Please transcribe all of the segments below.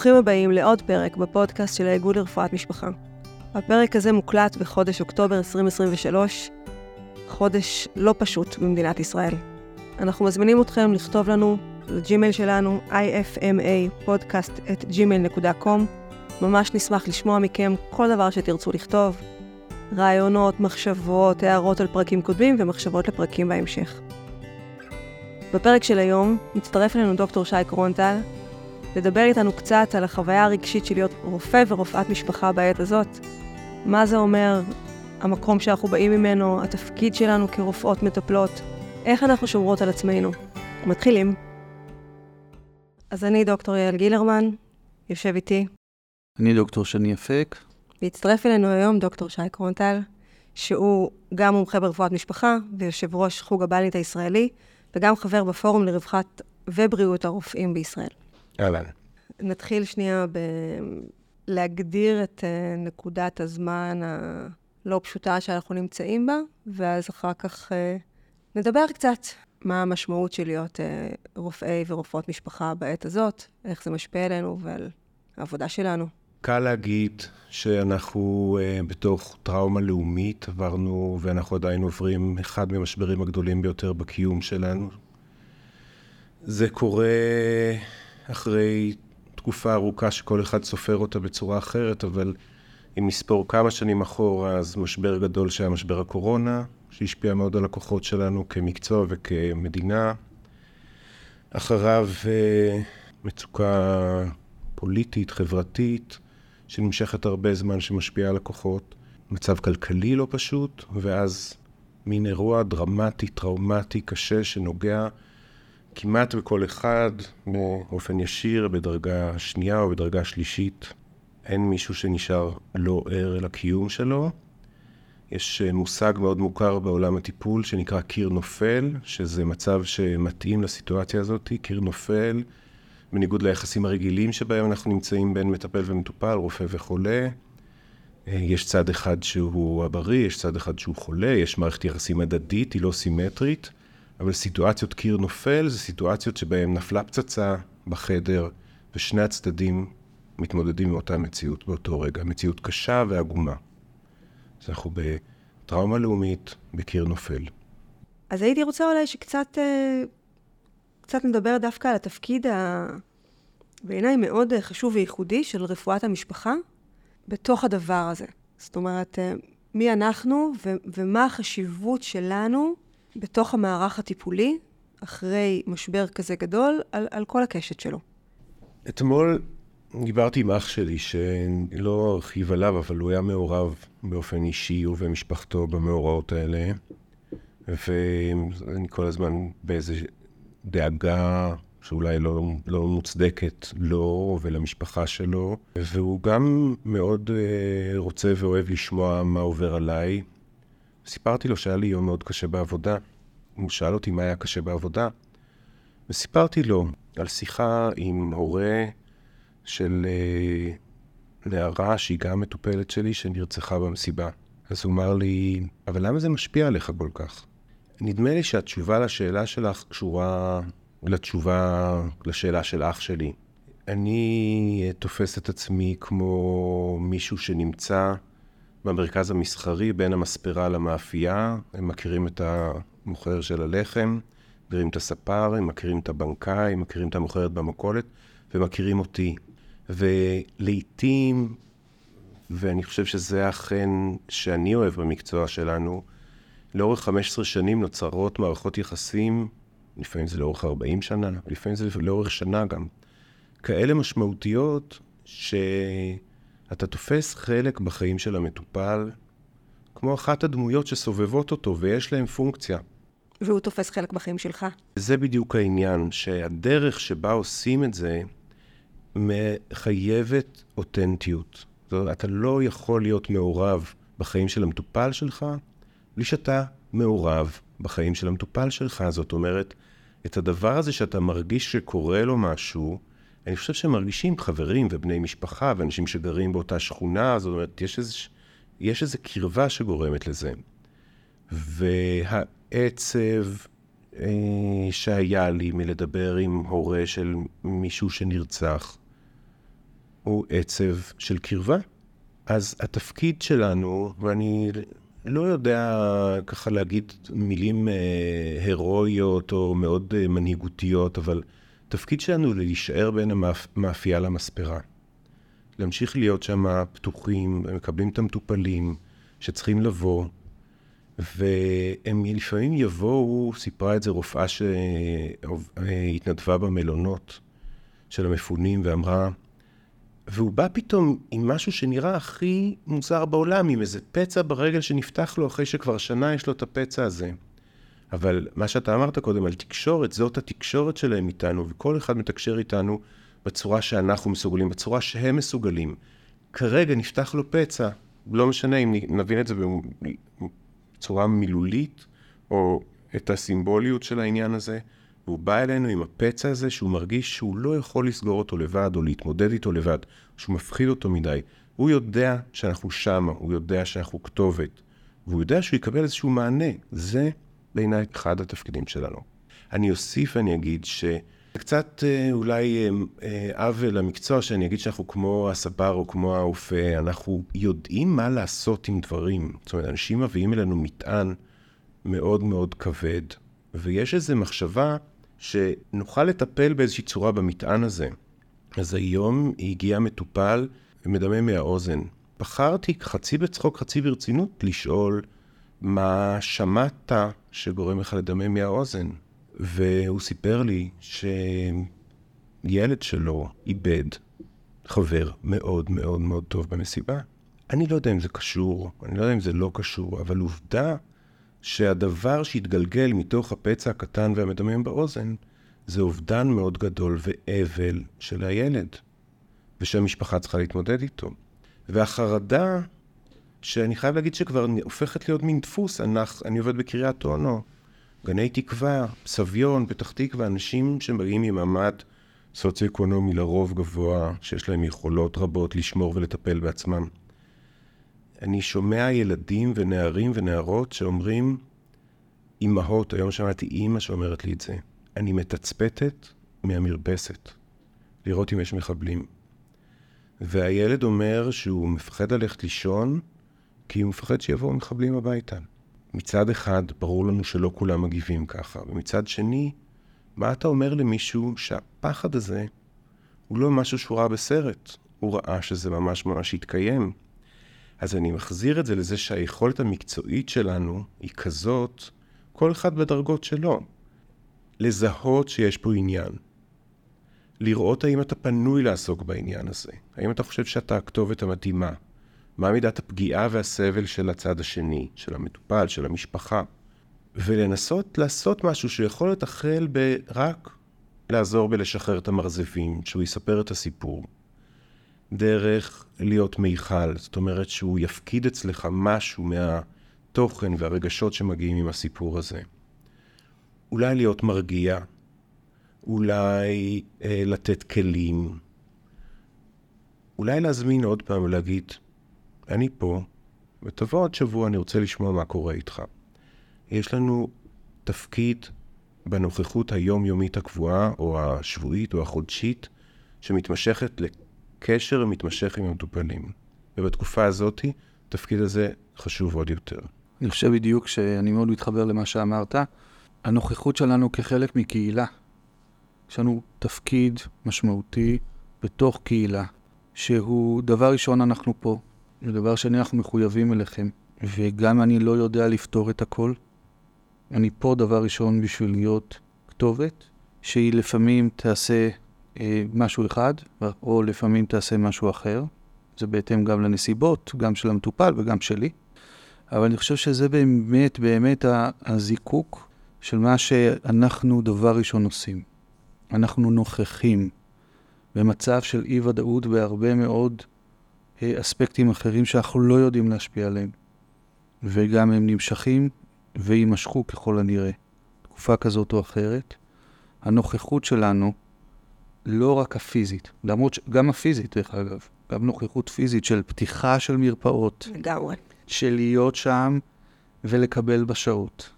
ברוכים הבאים לעוד פרק בפודקאסט של האיגוד לרפואת משפחה. הפרק הזה מוקלט בחודש אוקטובר 2023, חודש לא פשוט במדינת ישראל. אנחנו מזמינים אתכם לכתוב לנו לג'ימייל שלנו, ifma podcast at gmail.com. ממש נשמח לשמוע מכם כל דבר שתרצו לכתוב, רעיונות, מחשבות, הערות על פרקים קודמים ומחשבות לפרקים בהמשך. בפרק של היום מצטרף אלינו דוקטור שי קרונטל, לדבר איתנו קצת על החוויה הרגשית של להיות רופא ורופאת משפחה בעת הזאת. מה זה אומר, המקום שאנחנו באים ממנו, התפקיד שלנו כרופאות מטפלות, איך אנחנו שומרות על עצמנו. מתחילים. אז אני דוקטור יעל גילרמן, יושב איתי. אני דוקטור שני אפק. והצטרף אלינו היום דוקטור שי קרונטל, שהוא גם מומחה ברפואת משפחה ויושב ראש חוג הבלנית הישראלי, וגם חבר בפורום לרווחת ובריאות הרופאים בישראל. אהלן. נתחיל שנייה בלהגדיר את uh, נקודת הזמן הלא פשוטה שאנחנו נמצאים בה, ואז אחר כך uh, נדבר קצת מה המשמעות של להיות uh, רופאי ורופאות משפחה בעת הזאת, איך זה משפיע עלינו ועל העבודה שלנו. קל להגיד שאנחנו uh, בתוך טראומה לאומית עברנו, ואנחנו עדיין עוברים אחד מהמשברים הגדולים ביותר בקיום שלנו. זה קורה אחרי תקופה ארוכה שכל אחד סופר אותה בצורה אחרת, אבל אם נספור כמה שנים אחורה, אז משבר גדול שהיה משבר הקורונה, שהשפיע מאוד על הכוחות שלנו כמקצוע וכמדינה. אחריו אה, מצוקה פוליטית, חברתית, שנמשכת הרבה זמן, שמשפיעה על הכוחות. מצב כלכלי לא פשוט, ואז מין אירוע דרמטי, טראומטי, קשה, שנוגע כמעט בכל אחד, באופן ישיר, בדרגה שנייה או בדרגה שלישית. אין מישהו שנשאר לא ער לקיום שלו. יש אה, מושג מאוד מוכר בעולם הטיפול שנקרא קיר נופל, שזה מצב שמתאים לסיטואציה הזאת, קיר נופל, בניגוד ליחסים הרגילים שבהם אנחנו נמצאים בין מטפל ומטופל, רופא וחולה. אה, יש צד אחד שהוא הבריא, יש צד אחד שהוא חולה, יש מערכת יחסים הדדית, היא לא סימטרית. אבל סיטואציות קיר נופל זה סיטואציות שבהן נפלה פצצה בחדר, ושני הצדדים מתמודדים עם אותה מציאות באותו רגע, מציאות קשה ועגומה. אז אנחנו בטראומה לאומית בקיר נופל. אז הייתי רוצה אולי שקצת אה, קצת נדבר דווקא על התפקיד ה... בעיניי מאוד חשוב וייחודי של רפואת המשפחה בתוך הדבר הזה. זאת אומרת, אה, מי אנחנו ו- ומה החשיבות שלנו בתוך המערך הטיפולי, אחרי משבר כזה גדול, על, על כל הקשת שלו. אתמול דיברתי עם אח שלי, שלא ארחיב עליו, אבל הוא היה מעורב באופן אישי, הוא ומשפחתו במאורעות האלה. ואני כל הזמן באיזה דאגה שאולי לא, לא מוצדקת לו ולמשפחה שלו, והוא גם מאוד uh, רוצה ואוהב לשמוע מה עובר עליי. סיפרתי לו שהיה לי יום מאוד קשה בעבודה. הוא שאל אותי מה היה קשה בעבודה, וסיפרתי לו על שיחה עם הורה של אה, נערה שהיא גם מטופלת שלי, שנרצחה במסיבה. אז הוא אמר לי, אבל למה זה משפיע עליך כל כך? נדמה לי שהתשובה לשאלה שלך קשורה לתשובה לשאלה של אח שלי. אני תופס את עצמי כמו מישהו שנמצא במרכז המסחרי בין המספרה למאפייה. הם מכירים את המוכר של הלחם, מכירים את הספר, הם מכירים את הבנקאי, מכירים את המוכרת במכולת, ומכירים אותי. ולעיתים, ואני חושב שזה אכן שאני אוהב במקצוע שלנו, לאורך 15 שנים נוצרות מערכות יחסים, לפעמים זה לאורך 40 שנה, לפעמים זה לאורך שנה גם, כאלה משמעותיות שאתה תופס חלק בחיים של המטופל כמו אחת הדמויות שסובבות אותו ויש להם פונקציה. והוא תופס חלק בחיים שלך. זה בדיוק העניין, שהדרך שבה עושים את זה מחייבת אותנטיות. זאת אומרת, אתה לא יכול להיות מעורב בחיים של המטופל שלך בלי שאתה מעורב בחיים של המטופל שלך. זאת אומרת, את הדבר הזה שאתה מרגיש שקורה לו משהו, אני חושב שמרגישים חברים ובני משפחה ואנשים שגרים באותה שכונה, זאת אומרת, יש איזו, יש איזו קרבה שגורמת לזה. וה... עצב אה, שהיה לי מלדבר עם הורה של מישהו שנרצח, הוא עצב של קרבה. אז התפקיד שלנו, ואני לא יודע ככה להגיד מילים אה, הירואיות או מאוד אה, מנהיגותיות, אבל התפקיד שלנו להישאר בין המאפייה למספרה. להמשיך להיות שם פתוחים, מקבלים את המטופלים שצריכים לבוא, והם לפעמים יבואו, סיפרה את זה רופאה שהתנדבה במלונות של המפונים, ואמרה, והוא בא פתאום עם משהו שנראה הכי מוזר בעולם, עם איזה פצע ברגל שנפתח לו אחרי שכבר שנה יש לו את הפצע הזה. אבל מה שאתה אמרת קודם על תקשורת, זאת התקשורת שלהם איתנו, וכל אחד מתקשר איתנו בצורה שאנחנו מסוגלים, בצורה שהם מסוגלים. כרגע נפתח לו פצע, לא משנה אם נבין את זה בצורה מילולית, או את הסימבוליות של העניין הזה, והוא בא אלינו עם הפצע הזה שהוא מרגיש שהוא לא יכול לסגור אותו לבד, או להתמודד איתו לבד, שהוא מפחיד אותו מדי. הוא יודע שאנחנו שמה, הוא יודע שאנחנו כתובת, והוא יודע שהוא יקבל איזשהו מענה. זה בעיניי אחד התפקידים שלנו. אני אוסיף ואני אגיד ש... קצת אה, אולי אה, אה, עוול למקצוע שאני אגיד שאנחנו כמו הסבר או כמו האופה, אנחנו יודעים מה לעשות עם דברים. זאת אומרת, אנשים מביאים אלינו מטען מאוד מאוד כבד, ויש איזו מחשבה שנוכל לטפל באיזושהי צורה במטען הזה. אז היום הגיע מטופל ומדמם מהאוזן. בחרתי חצי בצחוק, חצי ברצינות, לשאול מה שמעת שגורם לך לדמם מהאוזן. והוא סיפר לי שילד שלו איבד חבר מאוד מאוד מאוד טוב במסיבה. אני לא יודע אם זה קשור, אני לא יודע אם זה לא קשור, אבל עובדה שהדבר שהתגלגל מתוך הפצע הקטן והמדמם באוזן, זה אובדן מאוד גדול ואבל של הילד, ושהמשפחה צריכה להתמודד איתו. והחרדה, שאני חייב להגיד שכבר הופכת להיות מין דפוס, אני, אני עובד בקריית אונו, גני תקווה, סביון, פתח תקווה, אנשים שמגיעים ממעמד סוציו-אקונומי לרוב גבוה, שיש להם יכולות רבות לשמור ולטפל בעצמם. אני שומע ילדים ונערים ונערות שאומרים, אימהות, היום שמעתי אימא שאומרת לי את זה, אני מתצפתת מהמרפסת, לראות אם יש מחבלים. והילד אומר שהוא מפחד ללכת לישון, כי הוא מפחד שיבואו מחבלים הביתה. מצד אחד, ברור לנו שלא כולם מגיבים ככה, ומצד שני, מה אתה אומר למישהו שהפחד הזה הוא לא משהו שהוא ראה בסרט, הוא ראה שזה ממש ממש יתקיים. אז אני מחזיר את זה לזה שהיכולת המקצועית שלנו היא כזאת, כל אחד בדרגות שלו. לזהות שיש פה עניין. לראות האם אתה פנוי לעסוק בעניין הזה. האם אתה חושב שאתה הכתובת המתאימה. מה מידת הפגיעה והסבל של הצד השני, של המטופל, של המשפחה. ולנסות לעשות משהו שיכול להיות החל ברק לעזור בלשחרר את המרזבים, שהוא יספר את הסיפור. דרך להיות מיכל, זאת אומרת שהוא יפקיד אצלך משהו מהתוכן והרגשות שמגיעים עם הסיפור הזה. אולי להיות מרגיע, אולי אה, לתת כלים, אולי להזמין עוד פעם ולהגיד, אני פה, ותבוא עוד שבוע, אני רוצה לשמוע מה קורה איתך. יש לנו תפקיד בנוכחות היומיומית הקבועה, או השבועית, או החודשית, שמתמשכת לקשר מתמשך עם המטופלים. ובתקופה הזאת, התפקיד הזה חשוב עוד יותר. אני חושב בדיוק שאני מאוד מתחבר למה שאמרת. הנוכחות שלנו כחלק מקהילה. יש לנו תפקיד משמעותי בתוך קהילה, שהוא דבר ראשון אנחנו פה, ודבר שני אנחנו מחויבים אליכם, וגם אני לא יודע לפתור את הכל. אני פה דבר ראשון בשביל להיות כתובת, שהיא לפעמים תעשה אה, משהו אחד, או לפעמים תעשה משהו אחר. זה בהתאם גם לנסיבות, גם של המטופל וגם שלי. אבל אני חושב שזה באמת באמת הזיקוק של מה שאנחנו דבר ראשון עושים. אנחנו נוכחים במצב של אי-ודאות בהרבה מאוד אספקטים אחרים שאנחנו לא יודעים להשפיע עליהם. וגם הם נמשכים ויימשכו ככל הנראה. תקופה כזאת או אחרת. הנוכחות שלנו, לא רק הפיזית, למרות שגם הפיזית דרך אגב, גם נוכחות פיזית של פתיחה של מרפאות. לגמרי. של להיות שם ולקבל בשעות.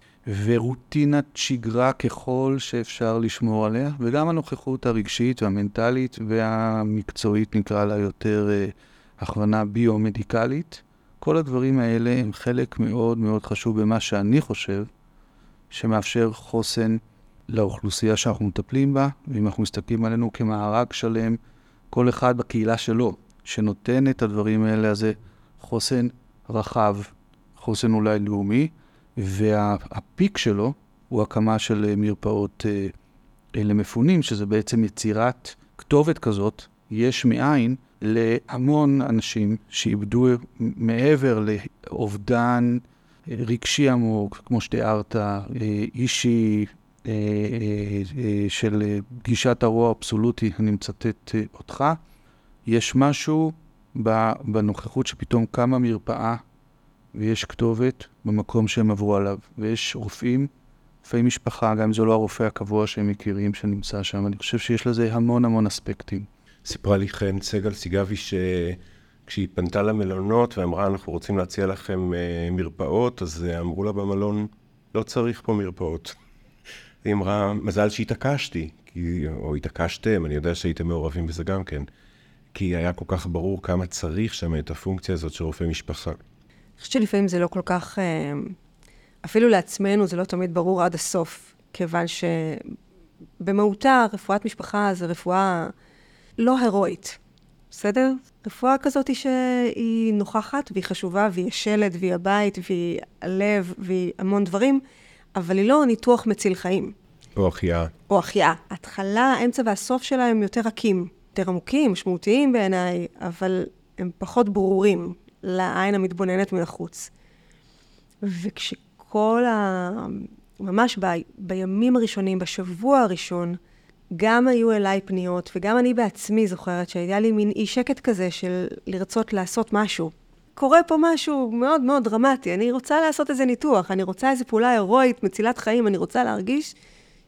ורוטינת שגרה ככל שאפשר לשמור עליה, וגם הנוכחות הרגשית והמנטלית והמקצועית, נקרא לה יותר אה, הכוונה ביו-מדיקלית. כל הדברים האלה הם חלק מאוד מאוד חשוב במה שאני חושב שמאפשר חוסן לאוכלוסייה שאנחנו מטפלים בה, ואם אנחנו מסתכלים עלינו כמארג שלם, כל אחד בקהילה שלו, שנותן את הדברים האלה, אז זה חוסן רחב, חוסן אולי לאומי, והפיק שלו הוא הקמה של אה, מרפאות אה, אה, למפונים, שזה בעצם יצירת כתובת כזאת, יש מאין, להמון אנשים שאיבדו מעבר לאובדן רגשי עמוק, כמו שתיארת, אישי, של פגישת הרוע האבסולוטי, אני מצטט אותך, יש משהו בנוכחות שפתאום קמה מרפאה ויש כתובת במקום שהם עברו עליו, ויש רופאים, רופאי משפחה, גם אם זה לא הרופא הקבוע שהם מכירים שנמצא שם, אני חושב שיש לזה המון המון אספקטים. סיפרה לי חן סגל סיגבי שכשהיא פנתה למלונות ואמרה, אנחנו רוצים להציע לכם אה, מרפאות, אז אה, אמרו לה במלון, לא צריך פה מרפאות. היא אמרה, מזל שהתעקשתי, כי, או התעקשתם, אני יודע שהייתם מעורבים בזה גם כן, כי היה כל כך ברור כמה צריך שם את הפונקציה הזאת של רופא משפחה. אני חושבת שלפעמים זה לא כל כך, אה, אפילו לעצמנו זה לא תמיד ברור עד הסוף, כיוון שבמהותה רפואת משפחה זה רפואה לא הירואית, בסדר? רפואה כזאת היא שהיא נוכחת והיא חשובה והיא השלד והיא הבית והיא הלב והיא המון דברים, אבל היא לא ניתוח מציל חיים. או החייאה. או החייאה. ההתחלה, האמצע והסוף שלה הם יותר רכים, יותר עמוקים, משמעותיים בעיניי, אבל הם פחות ברורים. לעין המתבוננת מן החוץ. וכשכל ה... ממש ב... בימים הראשונים, בשבוע הראשון, גם היו אליי פניות, וגם אני בעצמי זוכרת שהיה לי מין אי שקט כזה של לרצות לעשות משהו. קורה פה משהו מאוד מאוד דרמטי, אני רוצה לעשות איזה ניתוח, אני רוצה איזו פעולה הירואית, מצילת חיים, אני רוצה להרגיש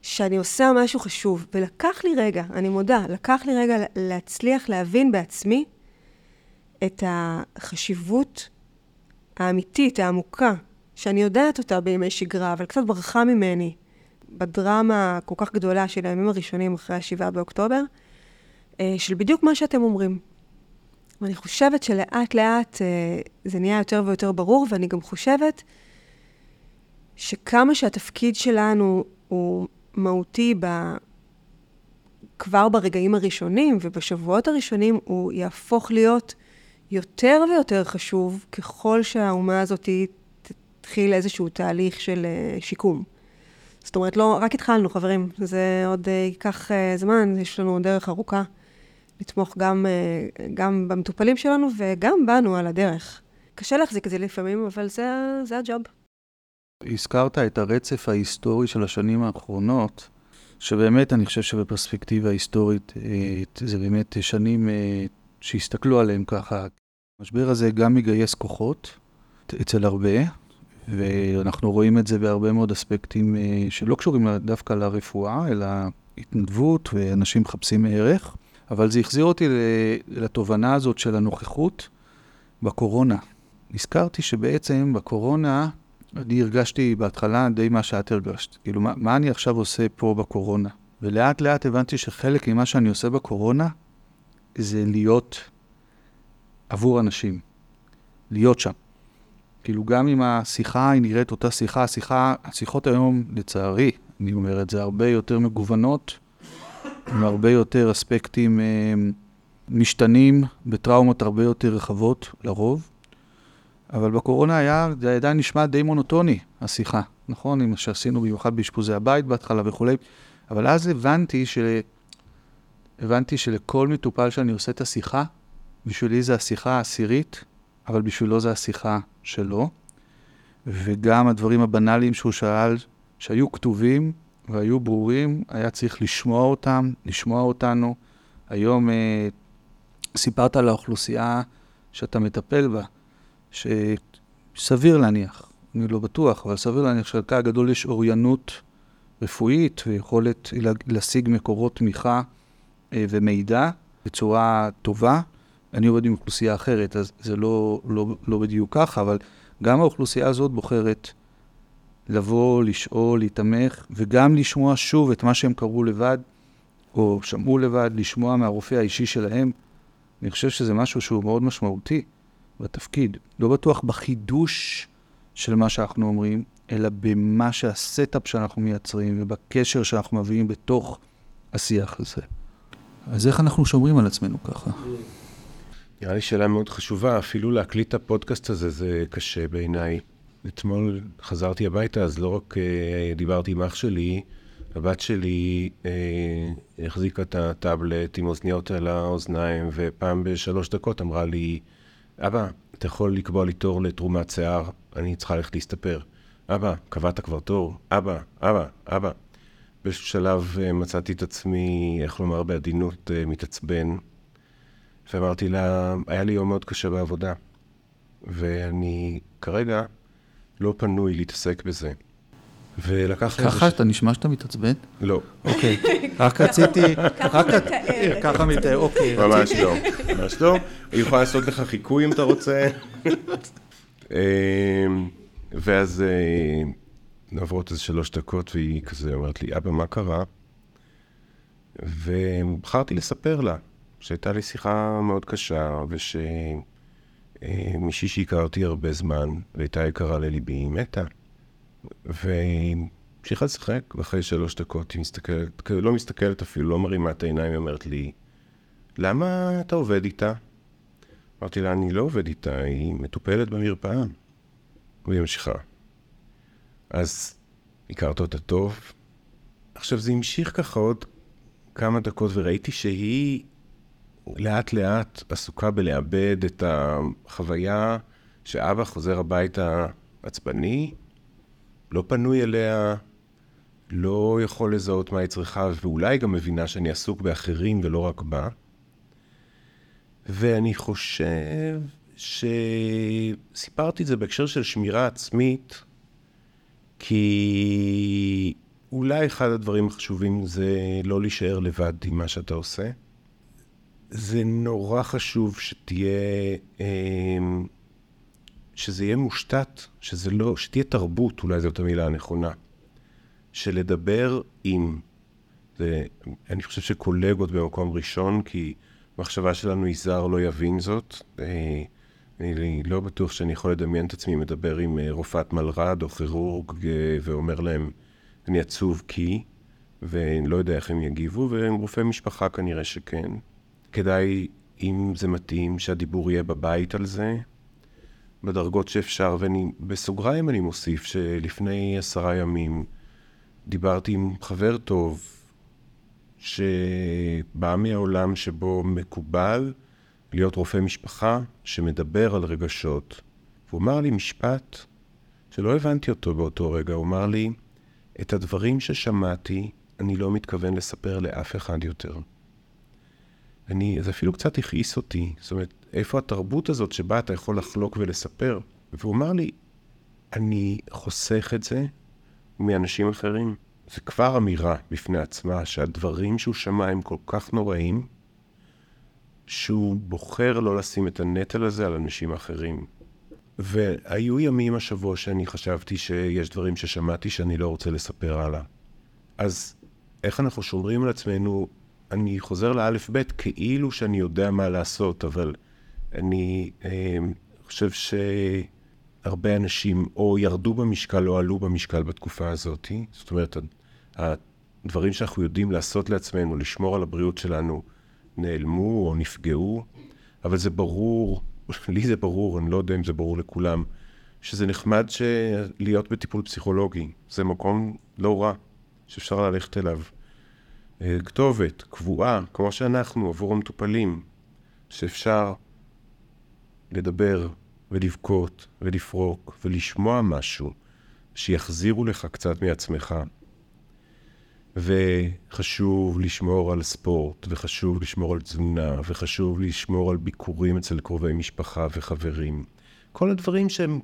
שאני עושה משהו חשוב. ולקח לי רגע, אני מודה, לקח לי רגע להצליח להבין בעצמי את החשיבות האמיתית, העמוקה, שאני יודעת אותה בימי שגרה, אבל קצת ברחה ממני בדרמה הכל כך גדולה של הימים הראשונים אחרי ה-7 באוקטובר, אה, של בדיוק מה שאתם אומרים. ואני חושבת שלאט לאט אה, זה נהיה יותר ויותר ברור, ואני גם חושבת שכמה שהתפקיד שלנו הוא מהותי ב... כבר ברגעים הראשונים ובשבועות הראשונים, הוא יהפוך להיות יותר ויותר חשוב ככל שהאומה הזאת תתחיל איזשהו תהליך של uh, שיקום. זאת אומרת, לא, רק התחלנו, חברים. זה עוד uh, ייקח uh, זמן, יש לנו דרך ארוכה לתמוך גם, uh, גם במטופלים שלנו וגם בנו על הדרך. קשה להחזיק את זה לפעמים, אבל זה, זה הג'וב. הזכרת את הרצף ההיסטורי של השנים האחרונות, שבאמת, אני חושב שבפרספקטיבה היסטורית, זה באמת שנים שהסתכלו עליהם ככה. המשבר הזה גם מגייס כוחות אצל הרבה, ואנחנו רואים את זה בהרבה מאוד אספקטים אה, שלא קשורים דווקא לרפואה, אלא התנדבות, ואנשים מחפשים ערך. אבל זה החזיר אותי לתובנה הזאת של הנוכחות בקורונה. נזכרתי שבעצם בקורונה, אני הרגשתי בהתחלה די מה שאת הרגשת. כאילו, מה, מה אני עכשיו עושה פה בקורונה? ולאט לאט הבנתי שחלק ממה שאני עושה בקורונה זה להיות עבור אנשים, להיות שם. כאילו גם אם השיחה היא נראית אותה שיחה, השיחה, השיחות היום, לצערי, אני אומר את זה, הרבה יותר מגוונות, עם הרבה יותר אספקטים אה, משתנים, בטראומות הרבה יותר רחבות, לרוב. אבל בקורונה היה, זה עדיין נשמע די מונוטוני, השיחה, נכון? עם מה שעשינו במיוחד באשפוזי הבית בהתחלה וכולי. אבל אז הבנתי ש... הבנתי שלכל מטופל שאני עושה את השיחה, בשבילי זה השיחה העשירית, אבל בשבילו זה השיחה שלו. וגם הדברים הבנאליים שהוא שאל, שהיו כתובים והיו ברורים, היה צריך לשמוע אותם, לשמוע אותנו. היום אה, סיפרת על האוכלוסייה שאתה מטפל בה, שסביר להניח, אני לא בטוח, אבל סביר להניח שלחלקה הגדול יש אוריינות רפואית ויכולת להשיג מקורות תמיכה אה, ומידע בצורה טובה. אני עובד עם אוכלוסייה אחרת, אז זה לא, לא, לא בדיוק ככה, אבל גם האוכלוסייה הזאת בוחרת לבוא, לשאול, להתמך, וגם לשמוע שוב את מה שהם קראו לבד, או שמעו לבד, לשמוע מהרופא האישי שלהם. אני חושב שזה משהו שהוא מאוד משמעותי בתפקיד. לא בטוח בחידוש של מה שאנחנו אומרים, אלא במה שה setup שאנחנו מייצרים ובקשר שאנחנו מביאים בתוך השיח הזה. אז איך אנחנו שומרים על עצמנו ככה? נראה לי שאלה מאוד חשובה, אפילו להקליט את הפודקאסט הזה זה קשה בעיניי. אתמול חזרתי הביתה, אז לא רק uh, דיברתי עם אח שלי, הבת שלי uh, החזיקה את הטאבלט עם אוזניות על האוזניים, ופעם בשלוש דקות אמרה לי, אבא, אתה יכול לקבוע לי תור לתרומת שיער, אני צריכה ללכת להסתפר. אבא, קבעת כבר תור? אבא, אבא, אבא. באיזשהו שלב uh, מצאתי את עצמי, איך לומר בעדינות, uh, מתעצבן. ואמרתי לה, היה לי יום מאוד קשה בעבודה, ואני כרגע לא פנוי להתעסק בזה. ולקח. ככה אתה נשמע שאתה מתעצבן? לא. אוקיי, רק רציתי... ככה מתאר. ככה מתאר, אוקיי. ממש לא, ממש לא. היא יכולה לעשות לך חיקוי אם אתה רוצה. אמ, ואז נעברות איזה שלוש דקות, והיא כזה אומרת לי, אבא, מה קרה? ובחרתי לספר לה שהייתה לי שיחה מאוד קשה, ושמישהי שהכרתי הרבה זמן, והייתה יקרה לליבי, היא מתה. והמשיכה לשחק, ואחרי שלוש דקות היא מסתכלת, לא מסתכלת אפילו, לא מרימה את העיניים, היא אומרת לי, למה אתה עובד איתה? אמרתי לה, אני לא עובד איתה, היא מטופלת במרפאה. והיא ממשיכה. אז הכרת אותה טוב. עכשיו, זה המשיך ככה עוד כמה דקות, וראיתי שהיא לאט לאט עסוקה בלאבד את החוויה שאבא חוזר הביתה עצבני, לא פנוי אליה, לא יכול לזהות מה היא צריכה, ואולי גם מבינה שאני עסוק באחרים ולא רק בה. ואני חושב שסיפרתי את זה בהקשר של שמירה עצמית, כי אולי אחד הדברים החשובים זה לא להישאר לבד עם מה שאתה עושה. זה נורא חשוב שתהיה, אמ, שזה יהיה מושתת, שזה לא, שתהיה תרבות, אולי זאת המילה הנכונה, של לדבר עם. זה, אני חושב שקולגות במקום ראשון, כי המחשבה שלנו היא זר לא יבין זאת. אה, אני לא בטוח שאני יכול לדמיין את עצמי מדבר עם אה, רופאת מלר"ד או כירורג אה, ואומר להם, אני עצוב כי, ואני לא יודע איך הם יגיבו, ועם רופא משפחה כנראה שכן. כדאי, אם זה מתאים, שהדיבור יהיה בבית על זה, בדרגות שאפשר. ואני, בסוגריים אני מוסיף שלפני עשרה ימים דיברתי עם חבר טוב, שבא מהעולם שבו מקובל להיות רופא משפחה שמדבר על רגשות. והוא אמר לי משפט שלא הבנתי אותו באותו רגע. הוא אמר לי, את הדברים ששמעתי, אני לא מתכוון לספר לאף אחד יותר. אני, זה אפילו קצת הכעיס אותי. זאת אומרת, איפה התרבות הזאת שבה אתה יכול לחלוק ולספר? והוא אמר לי, אני חוסך את זה מאנשים אחרים. זה כבר אמירה בפני עצמה, שהדברים שהוא שמע הם כל כך נוראים, שהוא בוחר לא לשים את הנטל הזה על אנשים אחרים. והיו ימים השבוע שאני חשבתי שיש דברים ששמעתי שאני לא רוצה לספר הלאה. אז איך אנחנו שומרים על עצמנו אני חוזר לאלף בית כאילו שאני יודע מה לעשות, אבל אני אה, חושב שהרבה אנשים או ירדו במשקל או עלו במשקל בתקופה הזאת. זאת אומרת, הדברים שאנחנו יודעים לעשות לעצמנו, לשמור על הבריאות שלנו, נעלמו או נפגעו, אבל זה ברור, לי זה ברור, אני לא יודע אם זה ברור לכולם, שזה נחמד להיות בטיפול פסיכולוגי. זה מקום לא רע שאפשר ללכת אליו. אה, כתובת קבועה, כמו שאנחנו, עבור המטופלים, שאפשר לדבר ולבכות ולפרוק ולשמוע משהו, שיחזירו לך קצת מעצמך. וחשוב לשמור על ספורט, וחשוב לשמור על תזונה, וחשוב לשמור על ביקורים אצל קרובי משפחה וחברים. כל הדברים שהם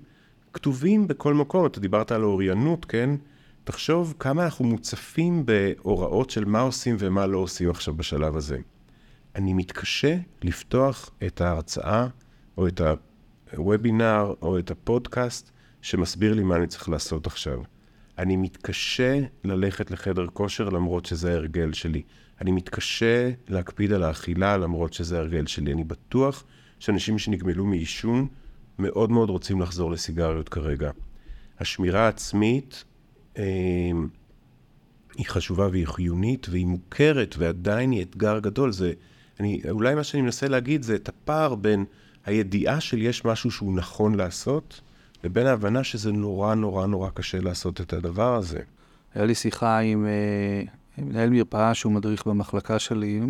כתובים בכל מקום. אתה דיברת על אוריינות, כן? תחשוב כמה אנחנו מוצפים בהוראות של מה עושים ומה לא עושים עכשיו בשלב הזה. אני מתקשה לפתוח את ההרצאה, או את הוובינר, או את הפודקאסט, שמסביר לי מה אני צריך לעשות עכשיו. אני מתקשה ללכת לחדר כושר למרות שזה ההרגל שלי. אני מתקשה להקפיד על האכילה למרות שזה ההרגל שלי. אני בטוח שאנשים שנגמלו מעישון מאוד מאוד רוצים לחזור לסיגריות כרגע. השמירה העצמית היא חשובה והיא חיונית והיא מוכרת ועדיין היא אתגר גדול. זה, אני, אולי מה שאני מנסה להגיד זה את הפער בין הידיעה של יש משהו שהוא נכון לעשות, לבין ההבנה שזה נורא נורא נורא קשה לעשות את הדבר הזה. היה לי שיחה עם, אה, מנהל מרפאה שהוא מדריך במחלקה שלי,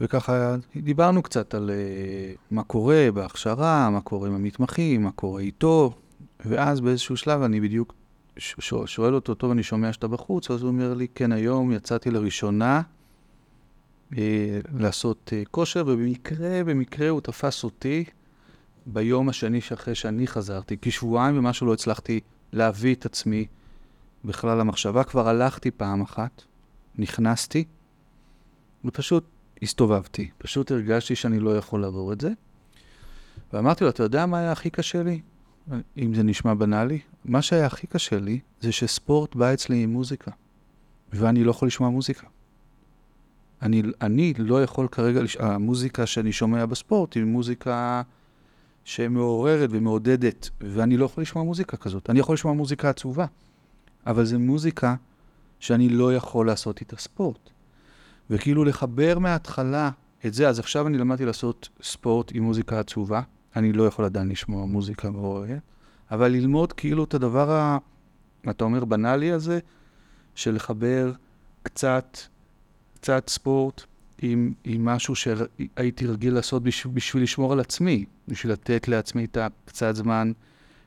וככה דיברנו קצת על אה, מה קורה בהכשרה, מה קורה עם המתמחים, מה קורה איתו, ואז באיזשהו שלב אני בדיוק שואל אותו, טוב, אני שומע שאתה בחוץ, אז הוא אומר לי, כן, היום יצאתי לראשונה אה, לעשות אה, כושר, ובמקרה, במקרה הוא תפס אותי ביום השני שאחרי שאני חזרתי, כי שבועיים ומשהו לא הצלחתי להביא את עצמי בכלל למחשבה. כבר הלכתי פעם אחת, נכנסתי, ופשוט הסתובבתי. פשוט הרגשתי שאני לא יכול לעבור את זה. ואמרתי לו, אתה יודע מה היה הכי קשה לי? אם זה נשמע בנאלי, מה שהיה הכי קשה לי זה שספורט בא אצלי עם מוזיקה, ואני לא יכול לשמוע מוזיקה. אני, אני לא יכול כרגע, לש... המוזיקה שאני שומע בספורט היא מוזיקה שמעוררת ומעודדת, ואני לא יכול לשמוע מוזיקה כזאת. אני יכול לשמוע מוזיקה עצובה, אבל זו מוזיקה שאני לא יכול לעשות איתה ספורט. וכאילו לחבר מההתחלה את זה, אז עכשיו אני למדתי לעשות ספורט עם מוזיקה עצובה, אני לא יכול עדיין לשמוע מוזיקה מעוררת, אבל ללמוד כאילו את הדבר, ה, אתה אומר, בנאלי הזה, של לחבר קצת, קצת ספורט עם, עם משהו שהייתי רגיל לעשות בשביל, בשביל לשמור על עצמי, בשביל לתת לעצמי את הקצת זמן.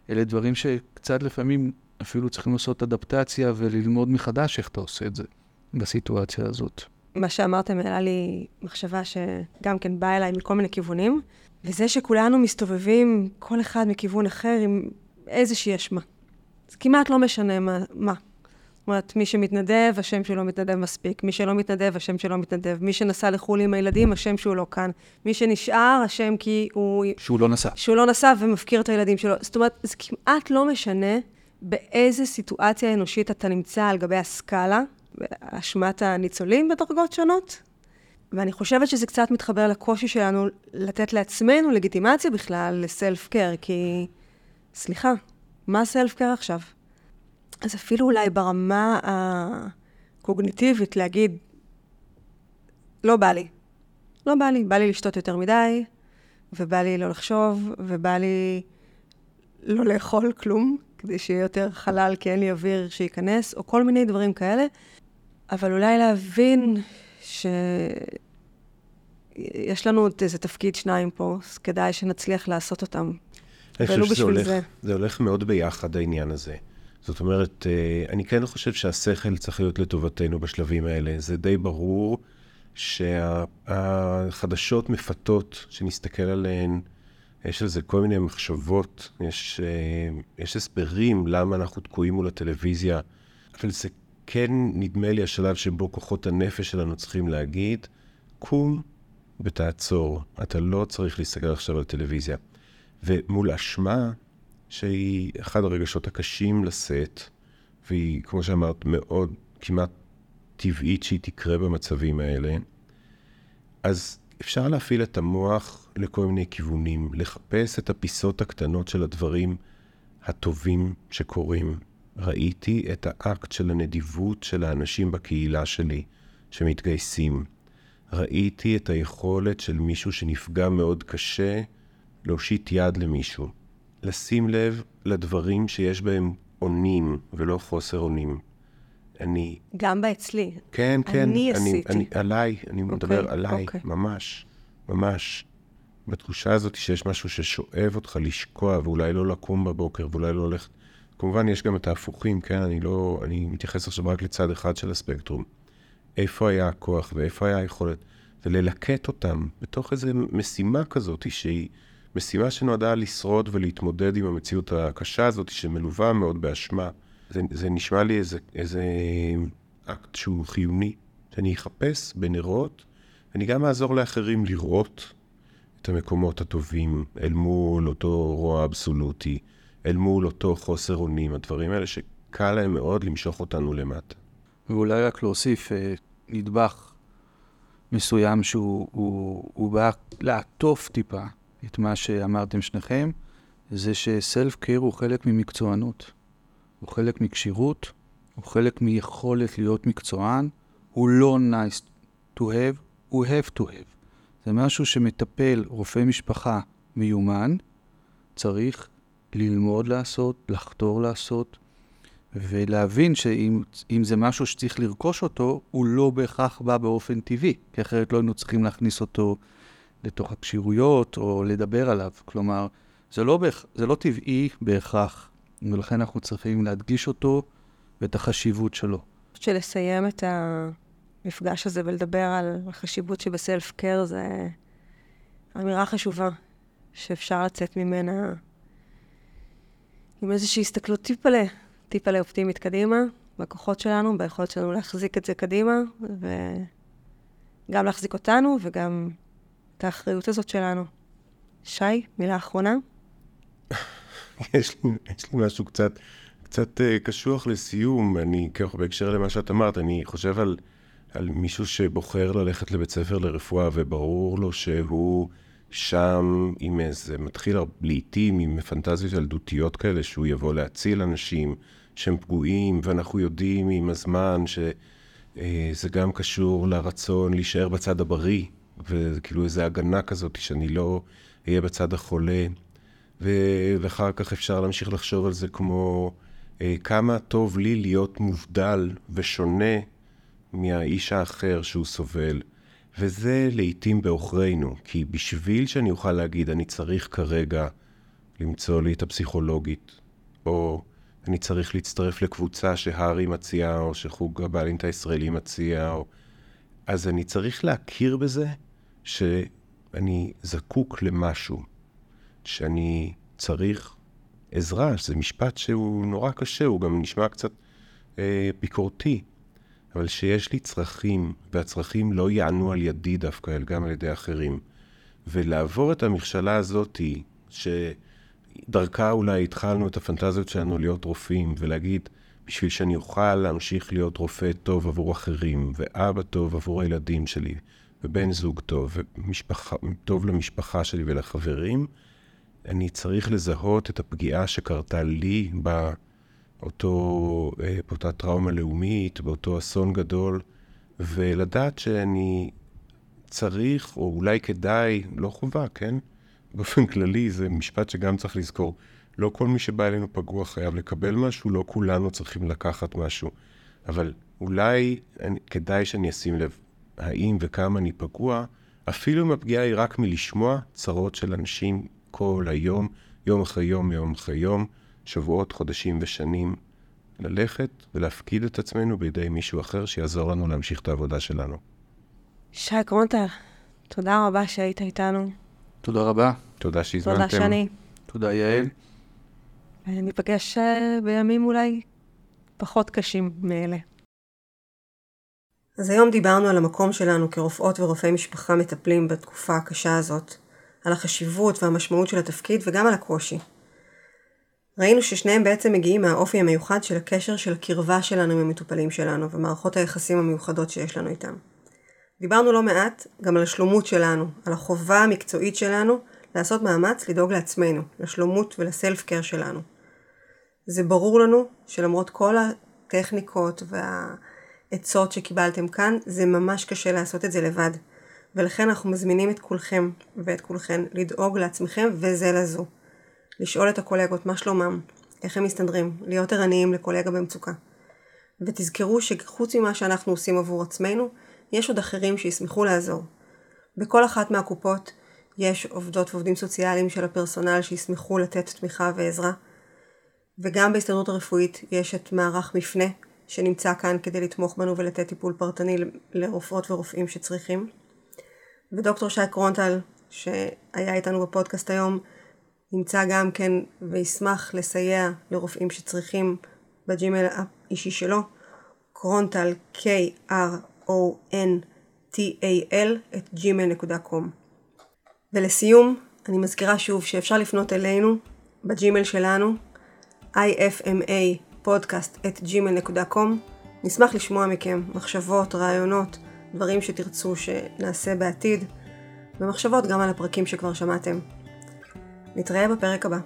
אלה דברים שקצת לפעמים אפילו צריכים לעשות אדפטציה וללמוד מחדש איך אתה עושה את זה בסיטואציה הזאת. מה שאמרתם העלה לי מחשבה שגם כן באה אליי מכל מיני כיוונים, וזה שכולנו מסתובבים, כל אחד מכיוון אחר, עם איזושהי אשמה. זה כמעט לא משנה מה. מה. זאת אומרת, מי שמתנדב, השם שלו מתנדב מספיק. מי שלא מתנדב, השם שלו מתנדב. מי שנסע לחו"ל עם הילדים, השם שהוא לא כאן. מי שנשאר, השם כי הוא... שהוא לא נסע. שהוא לא נסע ומפקיר את הילדים שלו. זאת אומרת, זה כמעט לא משנה באיזה סיטואציה אנושית אתה נמצא על גבי הסקאלה, באשמת הניצולים בדרגות שונות. ואני חושבת שזה קצת מתחבר לקושי שלנו לתת לעצמנו לגיטימציה בכלל לסלף קר, כי סליחה, מה סלף קר עכשיו? אז אפילו אולי ברמה הקוגניטיבית להגיד, לא בא לי. לא בא לי, בא לי לשתות יותר מדי, ובא לי לא לחשוב, ובא לי לא לאכול כלום, כדי שיהיה יותר חלל כי אין לי אוויר שייכנס, או כל מיני דברים כאלה. אבל אולי להבין שיש לנו עוד איזה תפקיד שניים פה, אז כדאי שנצליח לעשות אותם. אני חושב שזה הולך, זה. זה הולך מאוד ביחד, העניין הזה. זאת אומרת, אה, אני כן חושב שהשכל צריך להיות לטובתנו בשלבים האלה. זה די ברור שהחדשות מפתות, שנסתכל עליהן, יש על זה כל מיני מחשבות, יש, אה, יש הסברים למה אנחנו תקועים מול הטלוויזיה, אבל זה כן נדמה לי השלב שבו כוחות הנפש שלנו צריכים להגיד, קום ותעצור, אתה לא צריך להסתכל עכשיו על טלוויזיה. ומול אשמה, שהיא אחד הרגשות הקשים לשאת, והיא, כמו שאמרת, מאוד כמעט טבעית שהיא תקרה במצבים האלה, אז אפשר להפעיל את המוח לכל מיני כיוונים, לחפש את הפיסות הקטנות של הדברים הטובים שקורים. ראיתי את האקט של הנדיבות של האנשים בקהילה שלי שמתגייסים. ראיתי את היכולת של מישהו שנפגע מאוד קשה להושיט יד למישהו. לשים לב לדברים שיש בהם אונים ולא חוסר אונים. אני... גם באצלי. כן, כן. אני עשיתי. אני, עליי, אני okay, מדבר עליי, okay. ממש, ממש. בתחושה הזאת שיש משהו ששואב אותך לשקוע, ואולי לא לקום בבוקר, ואולי לא ללכת... כמובן, יש גם את ההפוכים, כן? אני לא... אני מתייחס עכשיו רק לצד אחד של הספקטרום. איפה היה הכוח ואיפה היה היכולת, וללקט אותם בתוך איזו משימה כזאת, שהיא משימה שנועדה לשרוד ולהתמודד עם המציאות הקשה הזאת, שמלווה מאוד באשמה. זה, זה נשמע לי איזה, איזה אקט שהוא חיוני, שאני אחפש בנרות, ואני גם אעזור לאחרים לראות את המקומות הטובים אל מול אותו רוע אבסולוטי, אל מול אותו חוסר אונים, הדברים האלה ש... קל להם מאוד למשוך אותנו למטה. ואולי רק להוסיף אה, נדבך מסוים שהוא הוא, הוא בא לעטוף טיפה את מה שאמרתם שניכם, זה שסלף קיר הוא חלק ממקצוענות, הוא חלק מכשירות, הוא חלק מיכולת להיות מקצוען, הוא לא nice to have, הוא have to have. זה משהו שמטפל, רופא משפחה מיומן, צריך ללמוד לעשות, לחתור לעשות, ולהבין שאם זה משהו שצריך לרכוש אותו, הוא לא בהכרח בא באופן טבעי, כי אחרת לא היינו צריכים להכניס אותו לתוך הכשירויות או לדבר עליו. כלומר, זה לא, בהכ... זה לא טבעי בהכרח, ולכן אנחנו צריכים להדגיש אותו ואת החשיבות שלו. שלסיים את המפגש הזה ולדבר על החשיבות שבסלף קר זה אמירה חשובה, שאפשר לצאת ממנה עם איזושהי הסתכלות טיפלה, טיפלה אופטימית קדימה, בכוחות שלנו, ביכולת שלנו להחזיק את זה קדימה, וגם להחזיק אותנו וגם את האחריות הזאת שלנו. שי, מילה אחרונה? יש, לי, יש לי משהו קצת, קצת uh, קשוח לסיום. אני, ככה בהקשר למה שאת אמרת, אני חושב על, על מישהו שבוחר ללכת לבית ספר לרפואה, וברור לו שהוא שם עם איזה, מתחיל לעיתים עם פנטזיות ילדותיות כאלה, שהוא יבוא להציל אנשים שהם פגועים, ואנחנו יודעים עם הזמן שזה אה, גם קשור לרצון להישאר בצד הבריא, וכאילו איזו הגנה כזאת שאני לא אהיה בצד החולה. ו- ואחר כך אפשר להמשיך לחשוב על זה כמו אה, כמה טוב לי להיות מובדל ושונה מהאיש האחר שהוא סובל. וזה לעיתים בעוכרינו, כי בשביל שאני אוכל להגיד, אני צריך כרגע למצוא לי את הפסיכולוגית, או אני צריך להצטרף לקבוצה שהארי מציע, או שחוג הבעלינט הישראלי מציע, או... אז אני צריך להכיר בזה שאני זקוק למשהו, שאני צריך עזרה, שזה משפט שהוא נורא קשה, הוא גם נשמע קצת אה, ביקורתי. אבל שיש לי צרכים, והצרכים לא יענו על ידי דווקא, אלא גם על ידי אחרים. ולעבור את המכשלה הזאתי, שדרכה אולי התחלנו את הפנטזיות שלנו להיות רופאים, ולהגיד, בשביל שאני אוכל להמשיך להיות רופא טוב עבור אחרים, ואבא טוב עבור הילדים שלי, ובן זוג טוב, וטוב למשפחה שלי ולחברים, אני צריך לזהות את הפגיעה שקרתה לי ב... אותו, אה, באותה טראומה לאומית, באותו אסון גדול, ולדעת שאני צריך, או אולי כדאי, לא חובה, כן? באופן כללי, זה משפט שגם צריך לזכור. לא כל מי שבא אלינו פגוע חייב לקבל משהו, לא כולנו צריכים לקחת משהו. אבל אולי אני, כדאי שאני אשים לב האם וכמה אני פגוע, אפילו אם הפגיעה היא רק מלשמוע צרות של אנשים כל היום, יום אחרי יום, יום אחרי יום. שבועות, חודשים ושנים ללכת ולהפקיד את עצמנו בידי מישהו אחר שיעזור לנו להמשיך את העבודה שלנו. שי קרונטל, תודה רבה שהיית איתנו. תודה רבה. תודה שהזמנתם. תודה שני. תודה יעל. ניפגש אה, בימים אולי פחות קשים מאלה. אז היום דיברנו על המקום שלנו כרופאות ורופאי משפחה מטפלים בתקופה הקשה הזאת, על החשיבות והמשמעות של התפקיד וגם על הקושי. ראינו ששניהם בעצם מגיעים מהאופי המיוחד של הקשר של הקרבה שלנו עם המטופלים שלנו ומערכות היחסים המיוחדות שיש לנו איתם. דיברנו לא מעט גם על השלומות שלנו, על החובה המקצועית שלנו לעשות מאמץ לדאוג לעצמנו, לשלומות ולסלף קר שלנו. זה ברור לנו שלמרות כל הטכניקות והעצות שקיבלתם כאן, זה ממש קשה לעשות את זה לבד. ולכן אנחנו מזמינים את כולכם ואת כולכן לדאוג לעצמכם וזה לזו. לשאול את הקולגות מה שלומם, איך הם מסתדרים, להיות ערניים לקולגה במצוקה. ותזכרו שחוץ ממה שאנחנו עושים עבור עצמנו, יש עוד אחרים שישמחו לעזור. בכל אחת מהקופות יש עובדות ועובדים סוציאליים של הפרסונל שישמחו לתת תמיכה ועזרה. וגם בהסתדרות הרפואית יש את מערך מפנה שנמצא כאן כדי לתמוך בנו ולתת טיפול פרטני לרופאות ורופאים שצריכים. ודוקטור שי קרונטל, שהיה איתנו בפודקאסט היום, נמצא גם כן וישמח לסייע לרופאים שצריכים בג'ימל האישי שלו, קרונטל, K-R-O-N-T-A-L, את gmail.com. ולסיום, אני מזכירה שוב שאפשר לפנות אלינו בג'ימל שלנו, ifma פודקאסט את gmail.com. נשמח לשמוע מכם מחשבות, רעיונות, דברים שתרצו שנעשה בעתיד, ומחשבות גם על הפרקים שכבר שמעתם. נתראה בפרק הבא.